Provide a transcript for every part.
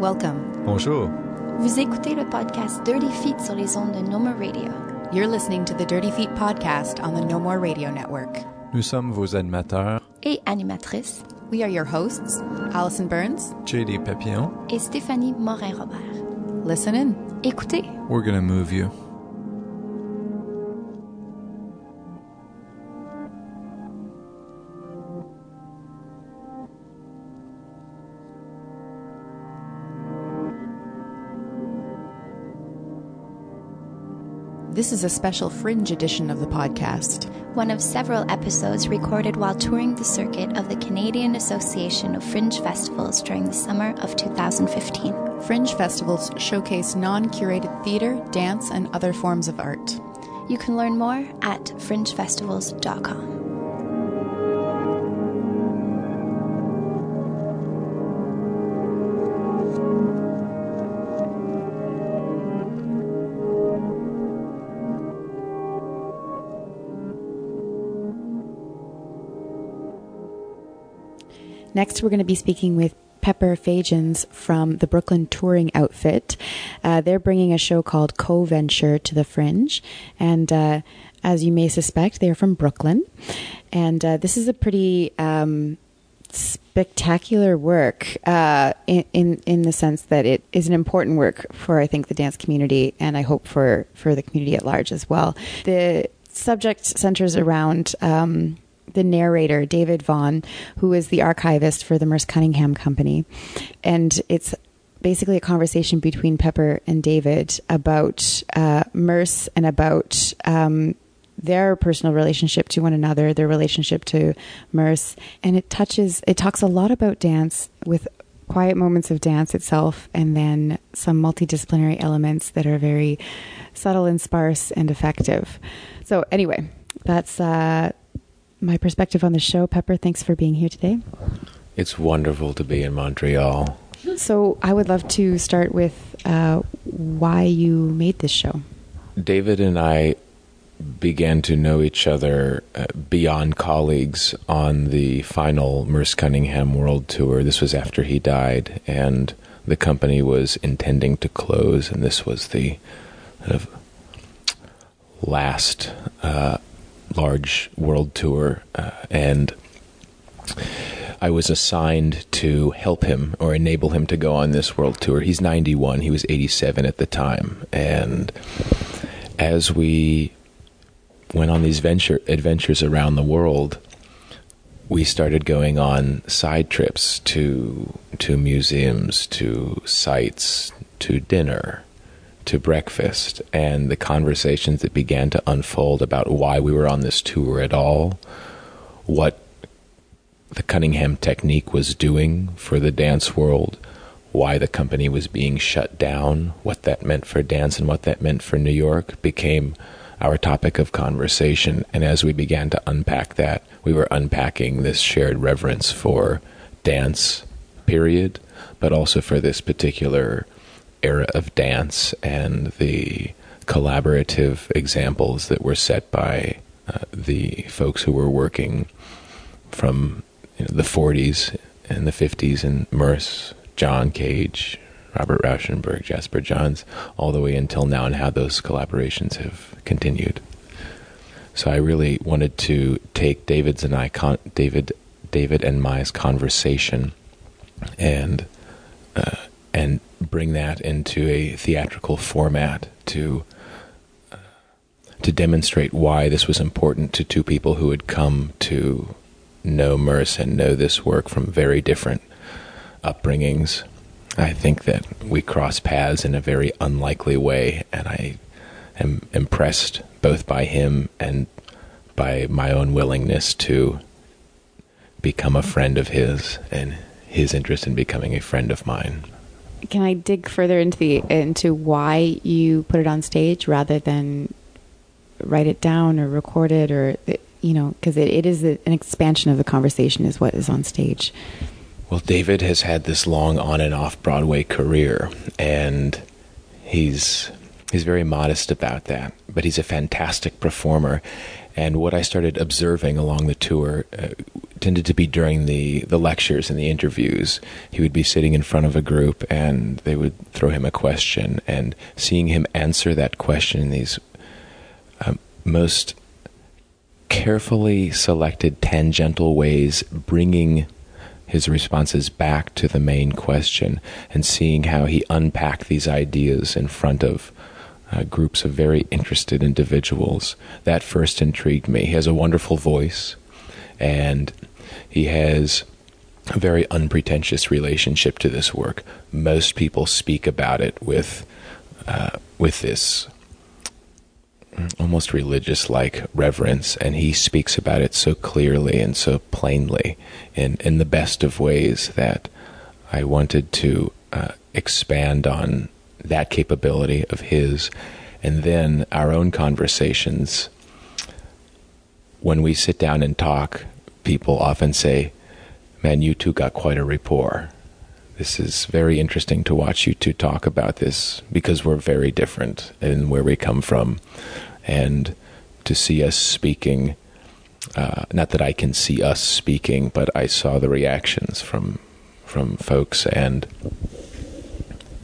Welcome. Bonjour. Vous écoutez le podcast Dirty Feet sur les ondes de No More Radio. You're listening to the Dirty Feet podcast on the No More Radio Network. Nous sommes vos animateurs, Et animatrice, We are your hosts, Allison Burns. JD Papillon. et Stéphanie Morin-Robert. Listen in. Écoutez, We're gonna move you. This is a special fringe edition of the podcast. one of several episodes recorded while touring the circuit of the Canadian Association of Fringe Festivals during the summer of 2015. Fringe festivals showcase non curated theater, dance, and other forms of art. You can learn more at fringefestivals.com. Next, we're going to be speaking with Pepper Fagins from the Brooklyn Touring Outfit. Uh, they're bringing a show called Co Venture to the Fringe. And uh, as you may suspect, they're from Brooklyn. And uh, this is a pretty um, spectacular work uh, in, in, in the sense that it is an important work for, I think, the dance community and I hope for, for the community at large as well. The subject centers around. Um, the narrator, David Vaughan, who is the archivist for the Merce Cunningham Company. And it's basically a conversation between Pepper and David about uh, Merce and about um, their personal relationship to one another, their relationship to Merce. And it touches, it talks a lot about dance with quiet moments of dance itself and then some multidisciplinary elements that are very subtle and sparse and effective. So, anyway, that's. Uh, my perspective on the show. Pepper, thanks for being here today. It's wonderful to be in Montreal. So, I would love to start with uh, why you made this show. David and I began to know each other uh, beyond colleagues on the final Merce Cunningham World Tour. This was after he died, and the company was intending to close, and this was the kind of last uh, large world tour, uh, and I was assigned to help him or enable him to go on this world tour. He's 91, he was 87 at the time, and as we went on these venture adventures around the world, we started going on side trips to to museums, to sites, to dinner, to breakfast, and the conversations that began to unfold about why we were on this tour at all, what the Cunningham technique was doing for the dance world, why the company was being shut down, what that meant for dance and what that meant for New York became our topic of conversation. And as we began to unpack that, we were unpacking this shared reverence for dance, period, but also for this particular era of dance and the collaborative examples that were set by uh, the folks who were working from you know, the 40s and the 50s in Merce, John Cage, Robert Rauschenberg, Jasper Johns, all the way until now, and how those collaborations have continued. So I really wanted to take David's and I, con- David, David and Maya's conversation, and uh, bring that into a theatrical format to uh, to demonstrate why this was important to two people who had come to know Merce and know this work from very different upbringings. I think that we cross paths in a very unlikely way, and I am impressed both by him and by my own willingness to become a friend of his and his interest in becoming a friend of mine. Can I dig further into the into why you put it on stage rather than write it down or record it or you know because it, it is an expansion of the conversation is what is on stage. Well, David has had this long on and off Broadway career, and he's he's very modest about that. But he's a fantastic performer, and what I started observing along the tour, uh, tended to be during the, the lectures and the interviews. He would be sitting in front of a group and they would throw him a question, and seeing him answer that question in these um, most carefully selected tangential ways, bringing his responses back to the main question and seeing how he unpacked these ideas in front of uh, groups of very interested individuals. That first intrigued me. He has a wonderful voice, and he has a very unpretentious relationship to this work. Most people speak about it with uh, with this almost religious like reverence, and he speaks about it so clearly and so plainly in, in the best of ways that I wanted to uh, expand on that capability of his. And then our own conversations. When we sit down and talk, people often say, Man, you two got quite a rapport. This is very interesting to watch you two talk about this because we're very different in where we come from and to see us speaking. Uh, not that I can see us speaking, but I saw the reactions from from folks and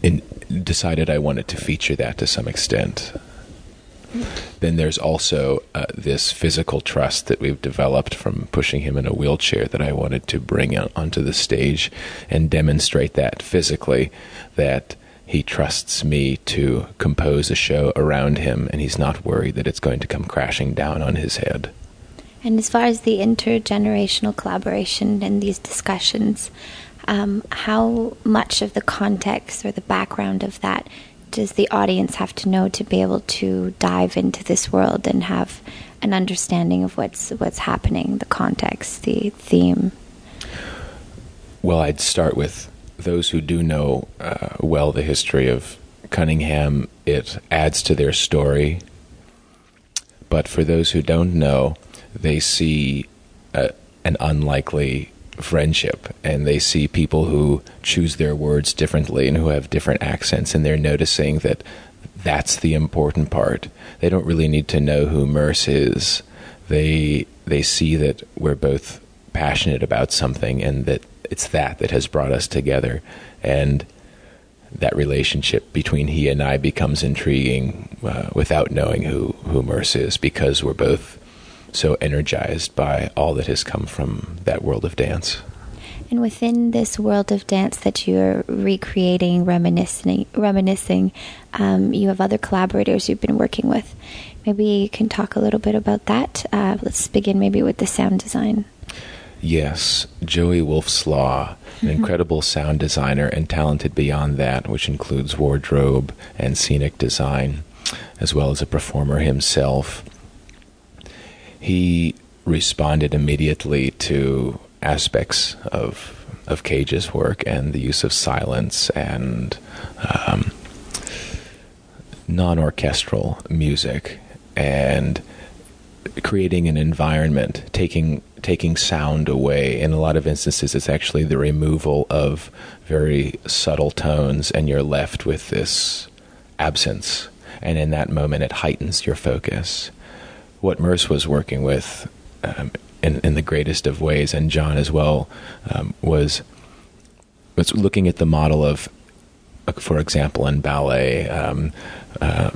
in, decided I wanted to feature that to some extent. Then there's also uh, this physical trust that we've developed from pushing him in a wheelchair that I wanted to bring onto the stage and demonstrate that physically that he trusts me to compose a show around him, and he's not worried that it's going to come crashing down on his head. And as far as the intergenerational collaboration and these discussions, um, how much of the context or the background of that does the audience have to know to be able to dive into this world and have an understanding of what's what's happening, the context, the theme? Well, I'd start with those who do know uh, well the history of Cunningham, it adds to their story. But for those who don't know, they see a, an unlikely friendship and they see people who choose their words differently and who have different accents, and they're noticing that that's the important part. They don't really need to know who Merce is. They they see that we're both passionate about something and that it's that that has brought us together and that relationship between he and I becomes intriguing uh, without knowing who who Merce is because we're both so energized by all that has come from that world of dance. And within this world of dance that you're recreating, reminiscing, reminiscing, um, you have other collaborators you've been working with. Maybe you can talk a little bit about that. Uh, let's begin maybe with the sound design. Yes, Joey Wolfslaw, an incredible sound designer and talented beyond that, which includes wardrobe and scenic design, as well as a performer himself. He responded immediately to aspects of of Cage's work and the use of silence and um, non-orchestral music and creating an environment, taking taking sound away. In a lot of instances, it's actually the removal of very subtle tones, and you're left with this absence. And in that moment, it heightens your focus. What Merce was working with um, in, in, the greatest of ways, and John as well, um, was was looking at the model of, for example, in ballet. Um, uh,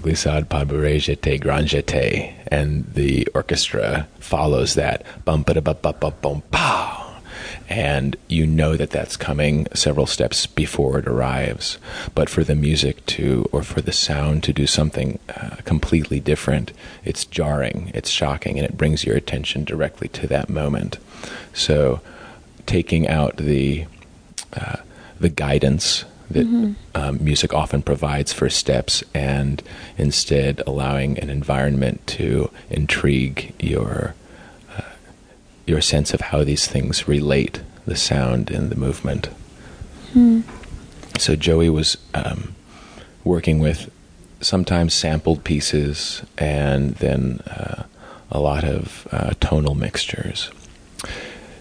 glissade pas bourrée jeté grand jeté and the orchestra follows that bum ba bum bum bum pow and you know that that's coming several steps before it arrives but for the music to or for the sound to do something uh, completely different it's jarring it's shocking and it brings your attention directly to that moment so taking out the uh, the guidance that mm-hmm. um, music often provides for steps, and instead allowing an environment to intrigue your your sense of how these things relate, the sound and the movement. Mm. So Joey was um, working with sometimes sampled pieces and then uh, a lot of uh, tonal mixtures.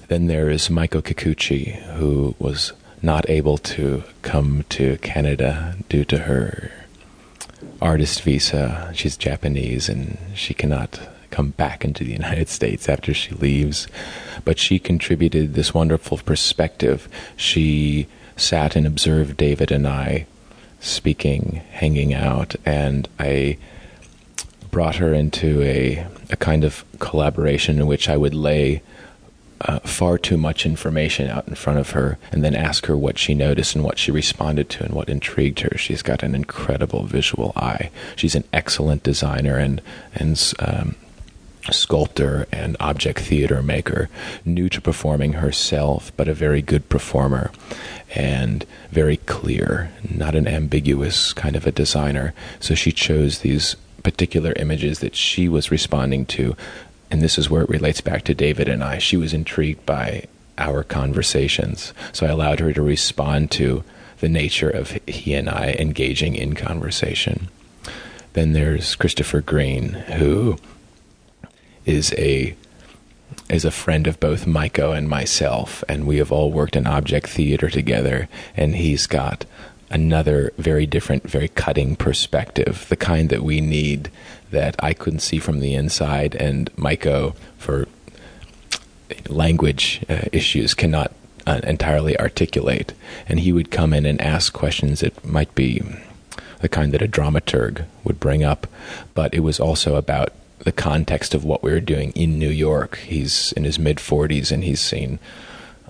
Then there is Maiko Kikuchi, who was not able to come to Canada due to her artist visa. She's Japanese and she cannot come back into the United States after she leaves. But she contributed this wonderful perspective. She sat and observed David and I speaking, hanging out, and I brought her into a, a kind of collaboration in which I would lay uh, far too much information out in front of her and then ask her what she noticed and what she responded to and what intrigued her. She's got an incredible visual eye. She's an excellent designer and, and um, sculptor and object theater maker, new to performing herself, but a very good performer and very clear, not an ambiguous kind of a designer. So she chose these particular images that she was responding to and this is where it relates back to David and I. She was intrigued by our conversations, so I allowed her to respond to the nature of he and I engaging in conversation. Then there's Christopher Green, who is a is a friend of both Maiko and myself, and we have all worked in object theater together, and he's got another very different, very cutting perspective, the kind that we need that I couldn't see from the inside, and Maiko, for language uh, issues, cannot uh, entirely articulate. And he would come in and ask questions that might be the kind that a dramaturg would bring up, but it was also about the context of what we were doing in New York. He's in his mid 40s and he's seen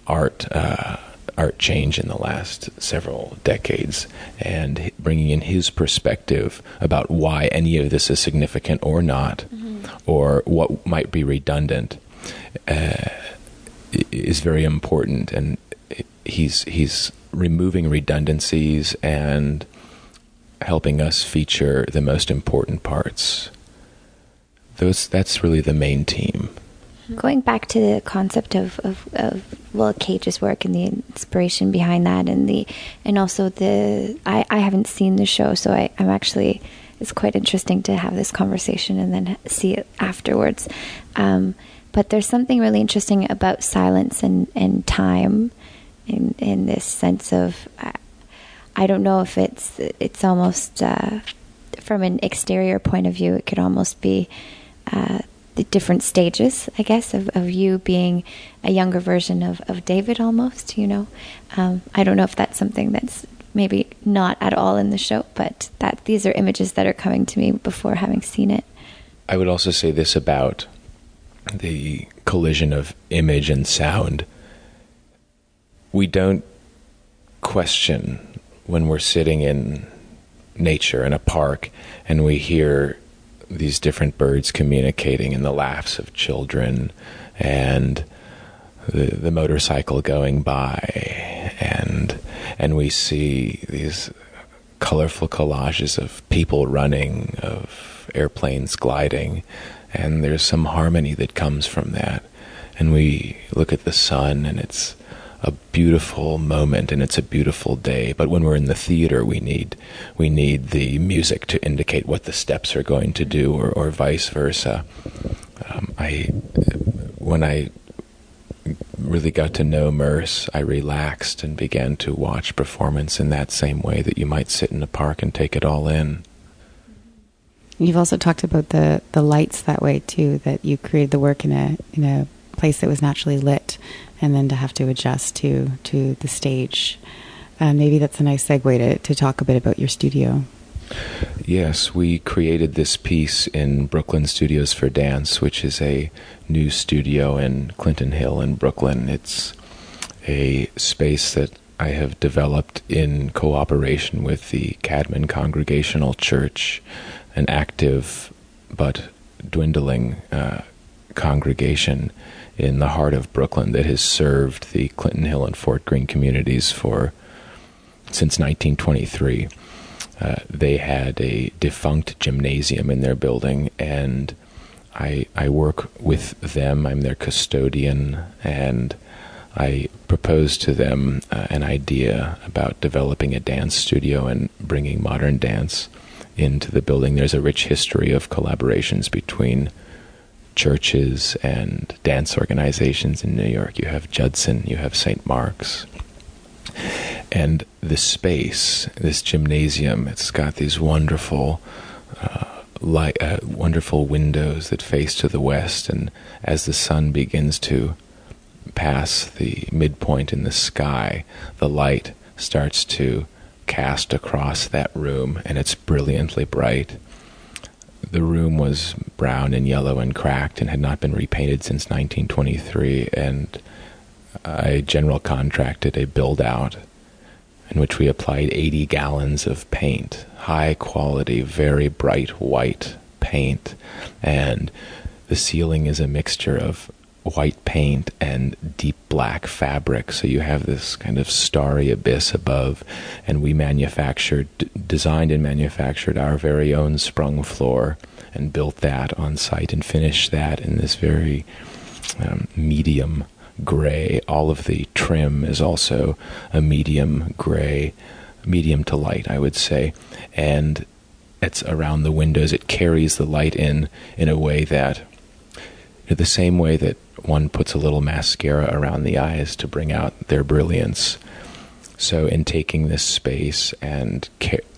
art. Uh, art change in the last several decades and bringing in his perspective about why any of this is significant or not, mm-hmm. or what might be redundant, uh, is very important. And he's he's removing redundancies and helping us feature the most important parts. Those that's really the main team. Going back to the concept of, of, of Will Cage's work and the inspiration behind that, and the and also the I, I haven't seen the show, so I, I'm actually it's quite interesting to have this conversation and then see it afterwards. Um, but there's something really interesting about silence and, and time, in in this sense of I don't know if it's it's almost uh, from an exterior point of view, it could almost be. Uh, the different stages, I guess, of, of you being a younger version of, of David almost, you know. Um, I don't know if that's something that's maybe not at all in the show, but that these are images that are coming to me before having seen it. I would also say this about the collision of image and sound. We don't question when we're sitting in nature in a park and we hear these different birds communicating and the laughs of children and the, the motorcycle going by. And and we see these colorful collages of people running of airplanes gliding. And there's some harmony that comes from that. And we look at the sun and it's a beautiful moment and it's a beautiful day. But when we're in the theater, we need we need the music to indicate what the steps are going to do, or, or vice versa. Um, I when I really got to know Merce, I relaxed and began to watch performance in that same way that you might sit in a park and take it all in. You've also talked about the, the lights that way too. That you created the work in a in a place that was naturally lit, and then to have to adjust to to the stage. Uh, maybe that's a nice segue to, to talk a bit about your studio. Yes, we created this piece in Brooklyn Studios for Dance, which is a new studio in Clinton Hill in Brooklyn. It's a space that I have developed in cooperation with the Cadman Congregational Church, an active but dwindling uh, congregation in the heart of Brooklyn that has served the Clinton Hill and Fort Greene communities for since 1923. Uh, they had a defunct gymnasium in their building, and I I work with them. I'm their custodian, and I proposed to them uh, an idea about developing a dance studio and bringing modern dance into the building. There's a rich history of collaborations between churches and dance organizations in New York. You have Judson, you have St. Mark's. And the space, this gymnasium, it's got these wonderful uh, light, uh, wonderful windows that face to the west, and as the sun begins to pass the midpoint in the sky, the light starts to cast across that room, and it's brilliantly bright. The room was brown and yellow and cracked and had not been repainted since 1923, and I general contracted a build out in which we applied 80 gallons of paint, high quality, very bright white paint, and the ceiling is a mixture of white paint and deep black fabric. So you have this kind of starry abyss above. And we manufactured, d- designed and manufactured our very own sprung floor and built that on site and finished that in this very um, medium gray. All of the trim is also a medium gray, medium to light, I would say. And it's around the windows. It carries the light in in a way that, the same way that one puts a little mascara around the eyes to bring out their brilliance. So, in taking this space and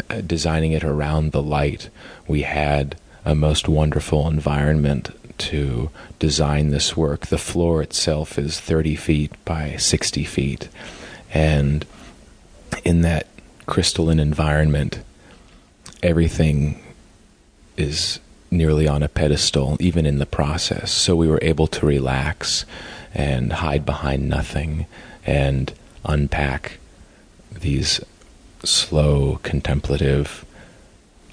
uh, designing it around the light, we had a most wonderful environment to design this work. The floor itself is 30 feet by 60 feet. And in that crystalline environment, everything is nearly on a pedestal, even in the process. So we were able to relax and hide behind nothing and unpack these slow, contemplative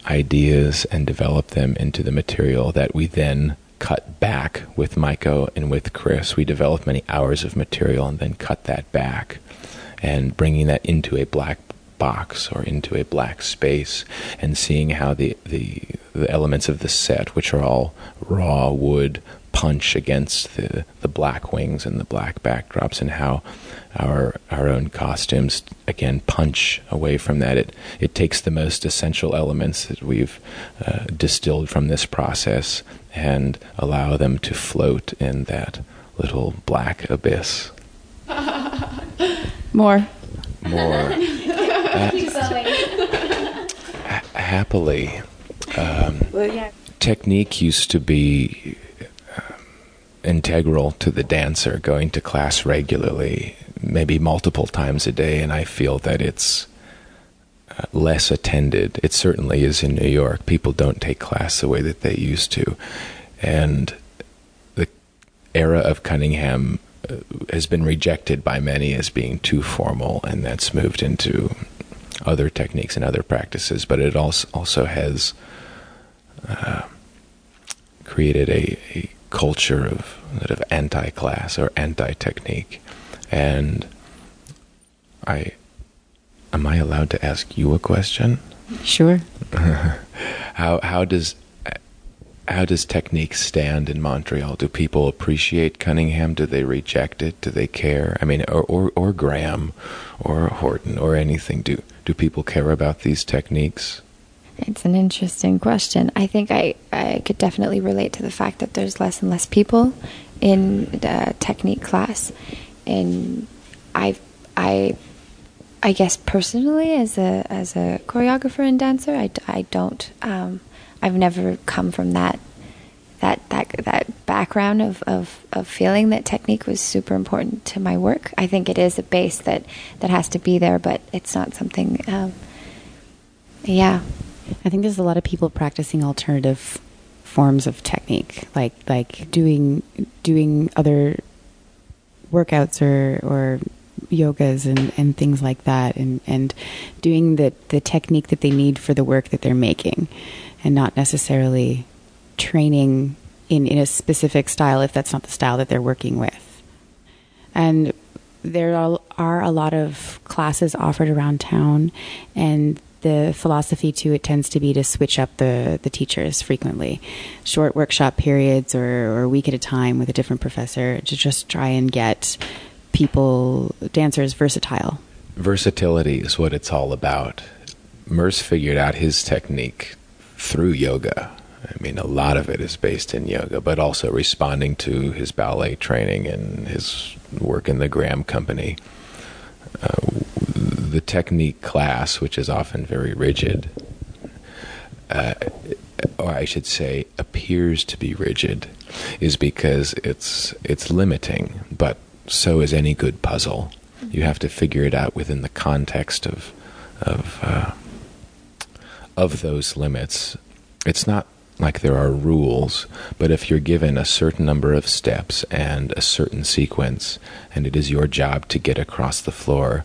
ideas and develop them into the material that we then cut back with Maiko and with Chris. We developed many hours of material and then cut that back and bringing that into a black box or into a black space and seeing how the, the, the elements of the set, which are all raw wood, punch against the, the black wings and the black backdrops and how our our own costumes again punch away from that. It it takes the most essential elements that we've uh, distilled from this process and allow them to float in that little black abyss. More. more happily um, technique used to be um, integral to the dancer going to class regularly maybe multiple times a day and i feel that it's uh, less attended. It certainly is in new york. People don't take class the way that they used to. And the era of cunningham uh, has been rejected by many as being too formal and that's moved into other techniques and other practices, but it also also has uh, created a, a, culture of sort of anti-class or anti-technique, and I am I allowed to ask you a question? Sure. how how does how does technique stand in Montreal? Do people appreciate Cunningham? Do they reject it? Do they care? I mean, or or, or Graham, or Horton, or anything? Do do people care about these techniques? It's an interesting question. I think I, I could definitely relate to the fact that there's less and less people in the technique class, and I I I guess personally as a as a choreographer and dancer, I, I don't um, I've never come from that that that that background of, of, of feeling that technique was super important to my work. I think it is a base that, that has to be there, but it's not something. Um, yeah, I think there's a lot of people practicing alternative forms of technique, like like doing doing other workouts or or yogas and, and things like that, and and doing the the technique that they need for the work that they're making, and not necessarily training in, in a specific style if that's not the style that they're working with. And there are, a lot of classes offered around town, and the philosophy to it tends to be to switch up the, the teachers frequently. Short workshop periods or, or a week at a time with a different professor to just try and get people, dancers, versatile. Versatility is what it's all about. Merce figured out his technique through yoga I mean, a lot of it is based in yoga, but also responding to his ballet training and his work in the Graham Company. Uh, the technique class, which is often very rigid, uh, or I should say, appears to be rigid, is because it's it's limiting. But so is any good puzzle. You have to figure it out within the context of of uh, of those limits. It's not like there are rules, but if you're given a certain number of steps and a certain sequence, and it is your job to get across the floor,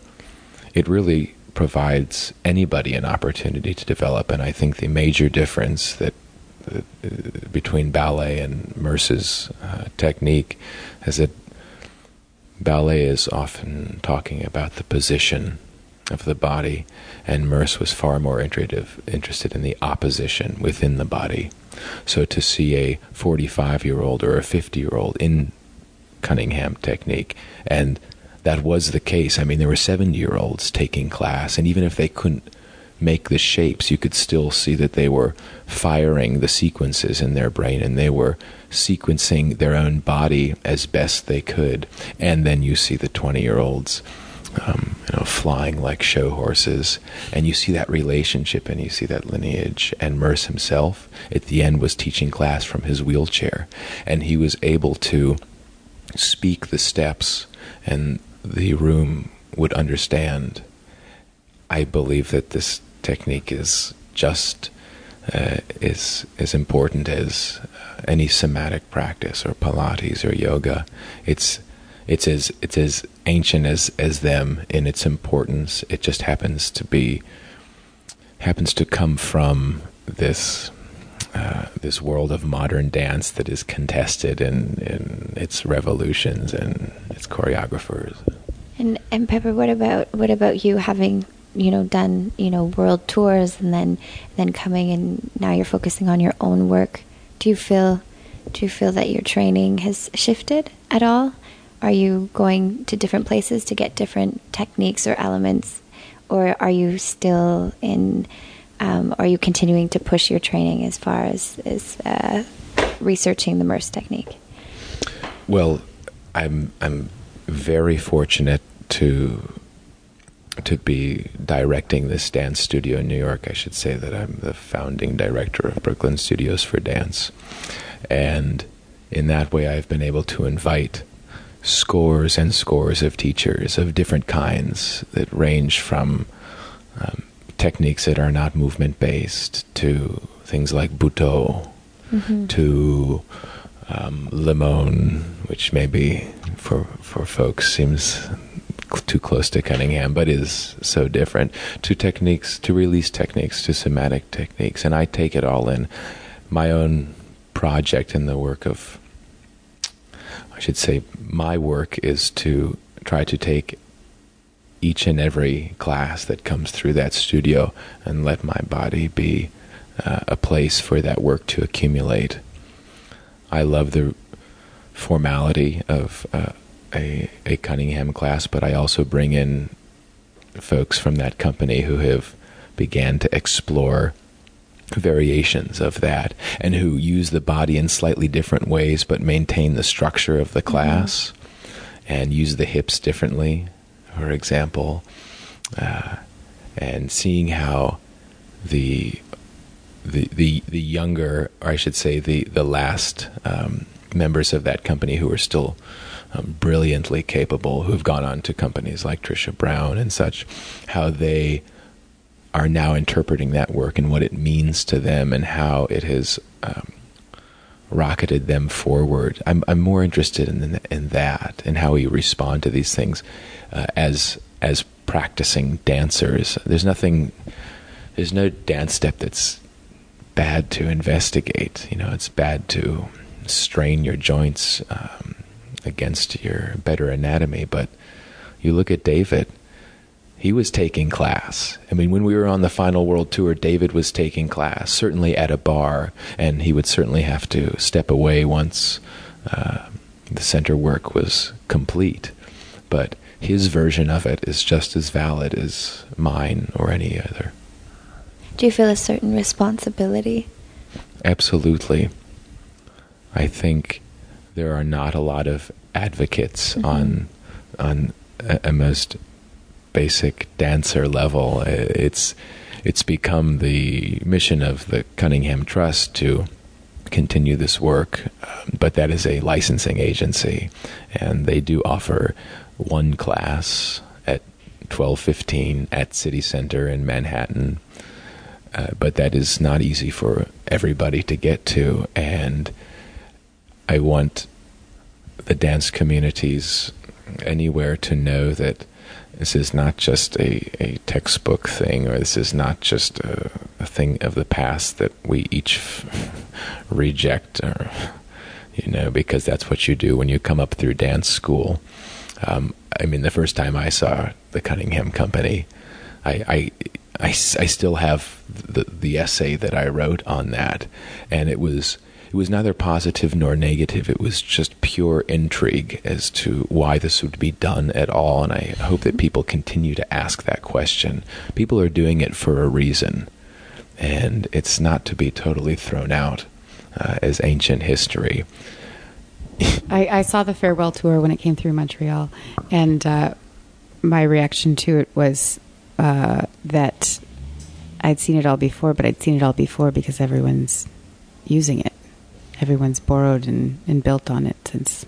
it really provides anybody an opportunity to develop. And I think the major difference that uh, between ballet and Merce's uh, technique is that ballet is often talking about the position of the body, and Merce was far more interested in the opposition within the body. So to see a 45 year old or a 50 year old in Cunningham technique, and that was the case. I mean, there were 70 year olds taking class, and even if they couldn't make the shapes, you could still see that they were firing the sequences in their brain and they were sequencing their own body as best they could. And then you see the 20 year olds. Um, you know, flying like show horses, and you see that relationship and you see that lineage. And Merce himself, at the end, was teaching class from his wheelchair, and he was able to speak the steps, and the room would understand. I believe that this technique is just uh, is as important as any somatic practice or Pilates or yoga. It's it's as it's as ancient as as them in its importance. It just happens to be happens to come from this uh, this world of modern dance that is contested in, in its revolutions and its choreographers. And and Pepper, what about what about you having you know done you know world tours and then then coming and now you're focusing on your own work do you feel do you feel that your training has shifted at all are you going to different places to get different techniques or elements or are you still in um, are you continuing to push your training as far as, as uh, researching the Merce technique well i'm i'm very fortunate to to be directing this dance studio in New York. I should say that I'm the founding director of Brooklyn Studios for Dance. And in that way, I've been able to invite scores and scores of teachers of different kinds that range from um, techniques that are not movement based to things like Butoh mm-hmm. to um, Limon, which maybe for for folks seems too close to Cunningham, but is so different. To techniques, to release techniques, to somatic techniques, and I take it all in. My own project in the work of, should say, my work is to try to take each and every class that comes through that studio and let my body be uh, a place for that work to accumulate. I love the formality of uh, a, a Cunningham class, but I also bring in folks from that company who have began to explore variations of that and who use the body in slightly different ways but maintain the structure of the mm-hmm. class mm-hmm. and use the hips differently for example uh, and seeing how the the the the younger or I should say the the last um, members of that company who are still um, brilliantly capable who've gone on to companies like Trisha Brown and such, how they are now interpreting that work and what it means to them and how it has um, rocketed them forward. I'm, I'm more interested in, in that and how we respond to these things uh, as as practicing dancers. There's nothing, there's no dance step that's bad to investigate. You know, it's bad to strain your joints. Um, against your better anatomy. But you look at David, he was taking class. I mean, when we were on the final world tour, David was taking class, certainly at a bar, and he would certainly have to step away once uh, the center work was complete. But his version of it is just as valid as mine or any other. Do you feel a certain responsibility? Absolutely. I think there are not a lot of advocates mm-hmm. on on a, a, most basic dancer level. It's it's become the mission of the Cunningham Trust to continue this work, um, but that is a licensing agency, and they do offer one class at twelve fifteen at City Center in Manhattan. Uh, but that is not easy for everybody to get to, and I want the dance communities anywhere to know that this is not just a, a textbook thing, or this is not just a, a thing of the past that we each reject, or you know, because that's what you do when you come up through dance school. Um, I mean, the first time I saw the Cunningham Company, I, I, I, I still have the the essay that I wrote on that, and it was it was neither positive nor negative. It was just pure intrigue as to why this would be done at all. And I hope that people continue to ask that question. People are doing it for a reason, and it's not to be totally thrown out uh, as ancient history. I, I, saw the farewell tour when it came through Montreal, and uh, my reaction to it was uh, that I'd seen it all before, but I'd seen it all before because everyone's using it everyone's borrowed and, and built on it since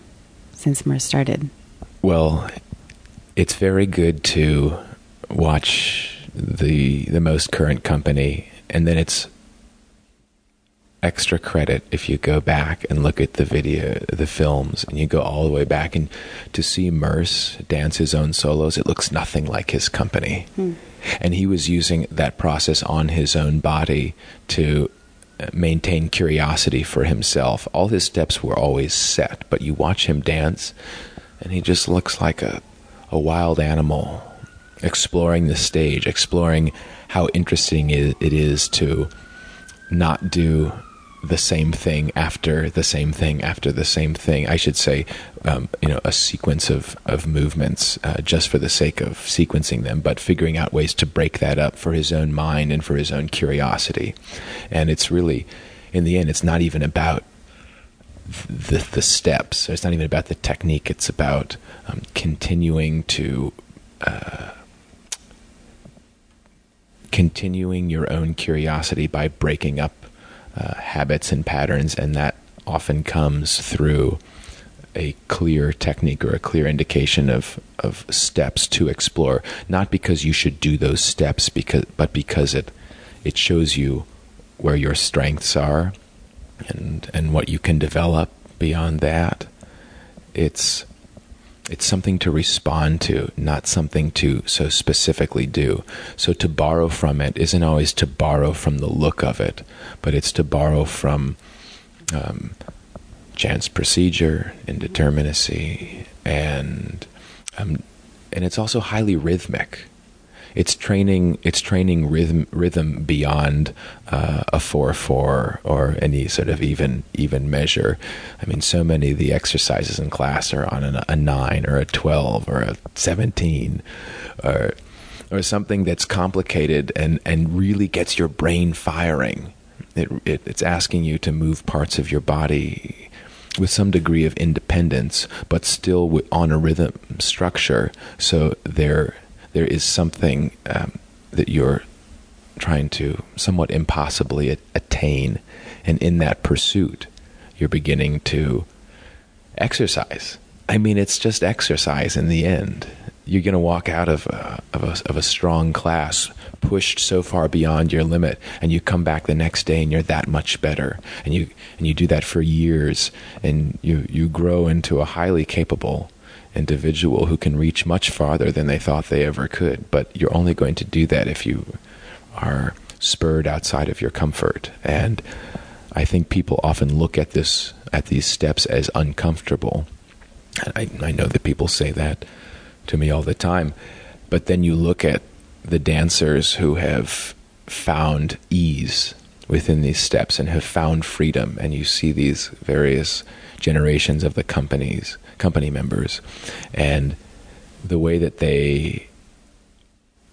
since Merce started. Well, it's very good to watch the the most current company, and then it's extra credit if you go back and look at the video, the films, and you go all the way back and to see Merce dance his own solos. It looks nothing like his company, hmm. and he was using that process on his own body to maintain curiosity for himself. All his steps were always set, but you watch him dance, and he just looks like a, a wild animal exploring the stage, exploring how interesting it is to not do the same thing after the same thing after the same thing. I should say, um, you know, a sequence of of movements uh, just for the sake of sequencing them, but figuring out ways to break that up for his own mind and for his own curiosity. And it's really, in the end, it's not even about the the steps. It's not even about the technique. It's about um, continuing to. Uh, continuing your own curiosity by breaking up uh, habits and patterns, and that often comes through a clear technique or a clear indication of, of steps to explore. Not because you should do those steps, because but because it it shows you where your strengths are and and what you can develop beyond that. It's it's something to respond to, not something to so specifically do. So to borrow from it isn't always to borrow from the look of it, but it's to borrow from um, chance procedure, indeterminacy, and um, and it's also highly rhythmic it's training it's training rhythm rhythm beyond uh, a four four or any sort of even even measure. I mean, so many of the exercises in class are on a, a nine or a twelve or a seventeen, or or something that's complicated and and really gets your brain firing. It, it it's asking you to move parts of your body with some degree of independence, but still on a rhythm structure. So they're there is something um, that you're trying to somewhat impossibly attain. And in that pursuit, you're beginning to exercise. I mean, it's just exercise in the end. You're going to walk out of a, of, a, of a strong class pushed so far beyond your limit, and you come back the next day and you're that much better. And you, and you do that for years, and you, you grow into a highly capable individual who can reach much farther than they thought they ever could. But you're only going to do that if you are spurred outside of your comfort. And I think people often look at this at these steps as uncomfortable. I, I know that people say that to me all the time. But then you look at the dancers who have found ease within these steps and have found freedom, and you see these various generations of the companies company members and the way that they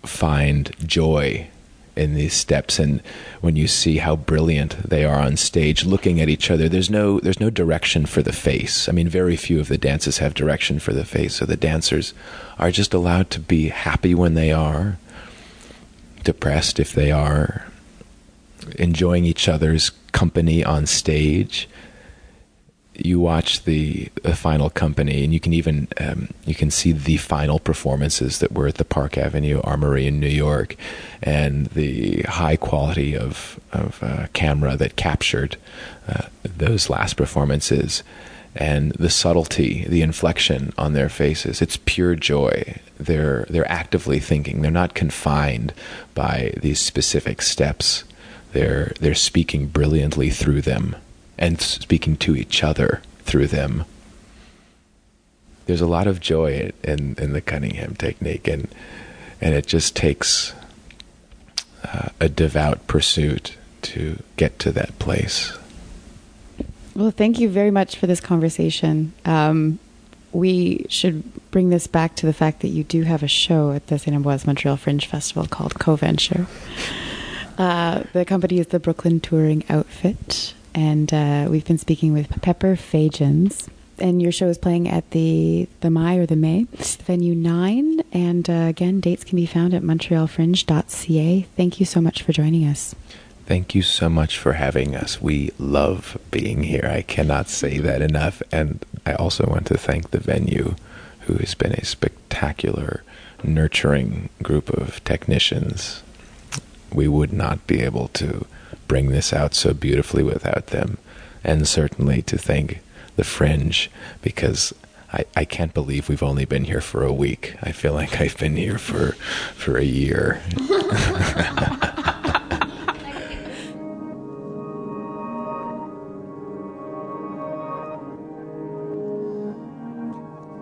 find joy in these steps and when you see how brilliant they are on stage looking at each other there's no there's no direction for the face i mean very few of the dances have direction for the face so the dancers are just allowed to be happy when they are depressed if they are, enjoying each other's company on stage. You watch the, the final company, and you can even um, you can see the final performances that were at the Park Avenue Armory in New York, and the high quality of of uh, camera that captured uh, those last performances, and the subtlety, the inflection on their faces. It's pure joy. They're they're actively thinking. They're not confined by these specific steps they're they're speaking brilliantly through them and speaking to each other through them. There's a lot of joy in in the Cunningham technique, and and it just takes uh, a devout pursuit to get to that place. Well, thank you very much for this conversation. Um, we should bring this back to the fact that you do have a show at the St. Ambroise Montreal Fringe Festival called Co-Venture. Uh, the company is the Brooklyn Touring Outfit, and uh, we've been speaking with Pepper Fajans. And your show is playing at the the Mai or the May venue nine, and uh, again, dates can be found at montrealfringe.ca. Thank you so much for joining us. Thank you so much for having us. We love being here. I cannot say that enough. And I also want to thank the venue, who has been a spectacular, nurturing group of technicians we would not be able to bring this out so beautifully without them. And certainly to thank the Fringe because I, I can't believe we've only been here for a week. I feel like I've been here for for a year.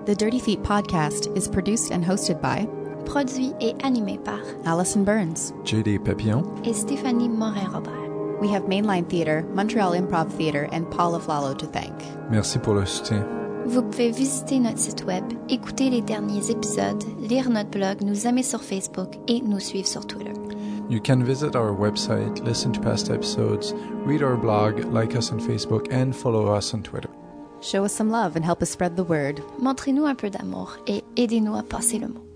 The Dirty Feet podcast is produced and hosted by Produit et animé par Allison Burns. JD Papillon. et Stéphanie Morin-Robert. We have Mainline Theatre, Montreal Improv Theatre, and Paul of Lalo to thank. Merci pour le soutien. Vous pouvez visiter notre site web, écouter les derniers épisodes, lire notre blog, nous aimer sur Facebook et nous suivre sur Twitter. You can visit our website, listen to past episodes, read our blog, like us on Facebook, and follow us on Twitter. Show us some love and help us spread the word. Montrez-nous un peu d'amour et aidez-nous à passer le mot.